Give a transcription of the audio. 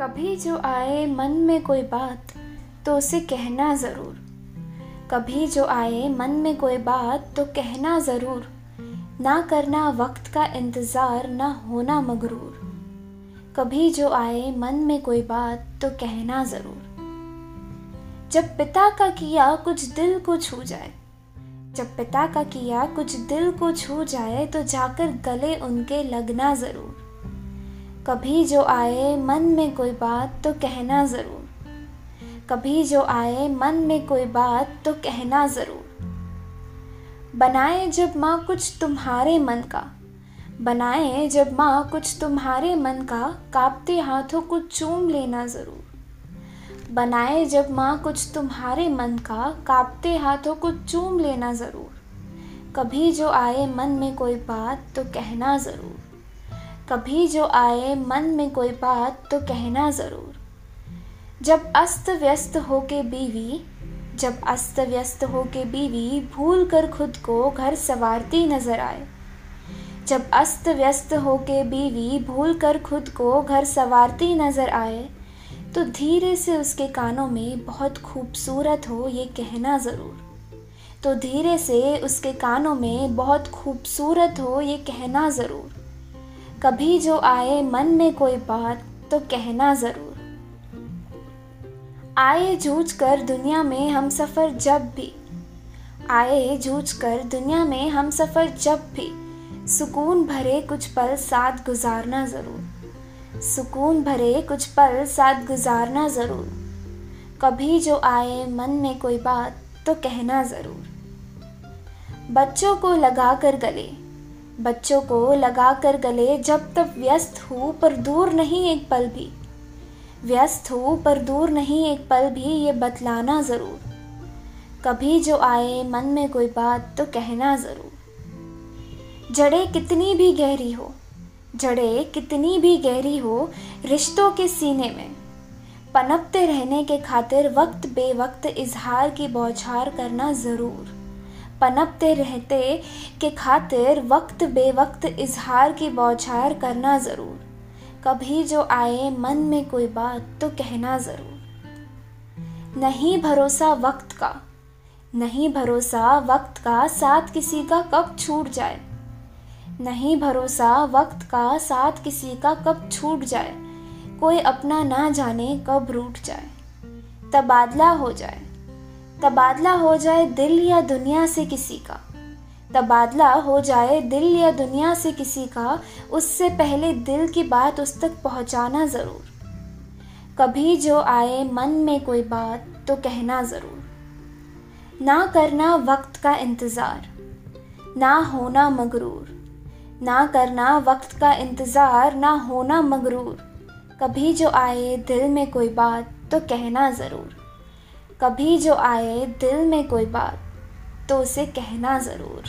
कभी जो आए मन में कोई बात तो उसे कहना ज़रूर। कभी जो आए मन में कोई बात तो कहना ज़रूर। ना करना वक्त का इंतज़ार, ना होना मगरूर। कभी जो आए मन में कोई बात तो कहना ज़रूर। जब पिता का किया कुछ दिल को छू जाए, जब पिता का किया कुछ दिल को छू जाए तो जाकर गले उनके लगना ज़रूर। कभी जो आए मन में कोई बात तो कहना ज़रूर। कभी जो आए मन में कोई बात तो कहना ज़रूर। बनाए जब माँ कुछ तुम्हारे मन का, बनाए जब माँ कुछ तुम्हारे मन का, कांपते हाथों को चूम लेना ज़रूर। बनाए जब माँ कुछ तुम्हारे मन का, कांपते हाथों को चूम लेना ज़रूर। कभी जो आए मन में कोई बात तो कहना ज़रूर। कभी जो आए मन में कोई बात तो कहना ज़रूर। जब अस्त व्यस्त हो के बीवी, जब अस्त व्यस्त हो के बीवी भूल कर खुद को घर संवारती नज़र आए। जब अस्त व्यस्त हो के बीवी भूल कर खुद को घर संवारती नज़र आए तो धीरे से उसके कानों में बहुत खूबसूरत हो ये कहना ज़रूर। तो धीरे से उसके कानों में बहुत खूबसूरत हो ये कहना ज़रूर। कभी जो आए मन में कोई बात तो कहना ज़रूर। आए जूझ कर दुनिया में हम सफ़र जब भी। आए जूझ कर दुनिया में हम सफ़र जब भी। सुकून भरे कुछ पल साथ गुजारना ज़रूर। सुकून भरे कुछ पल साथ गुजारना ज़रूर। कभी जो आए मन में कोई बात तो कहना ज़रूर। बच्चों को लगा कर गले। बच्चों को लगा कर गले, जब तक व्यस्त हूँ पर दूर नहीं एक पल भी। व्यस्त हूँ पर दूर नहीं एक पल भी, ये बतलाना ज़रूर। कभी जो आए मन में कोई बात तो कहना ज़रूर। जड़े कितनी भी गहरी हो, जड़े कितनी भी गहरी हो, रिश्तों के सीने में। पनपते रहने के खातिर वक्त, बेवक्त इजहार की बौछार करना ज़रूर। पनपते रहते के खातिर वक्त बेवक्त इजहार की बौछार करना ज़रूर। कभी जो आए मन में कोई बात तो कहना ज़रूर। नहीं भरोसा वक्त का, नहीं भरोसा वक्त का साथ किसी का कब छूट जाए। नहीं भरोसा वक्त का साथ किसी का कब छूट जाए। कोई अपना ना जाने कब रूठ जाए। तबादला हो जाए। तबादला हो जाए दिल या दुनिया से किसी का। तबादला हो जाए दिल या दुनिया से किसी का, उससे पहले दिल की बात उस तक पहुंचाना ज़रूर। कभी जो आए मन में कोई बात तो कहना ज़रूर। ना करना वक्त का इंतज़ार, ना होना मगरूर। ना करना वक्त का इंतज़ार, ना होना मगरूर। कभी जो आए दिल में कोई बात तो कहना ज़रूर। कभी जो आए दिल में कोई बात तो उसे कहना ज़रूर।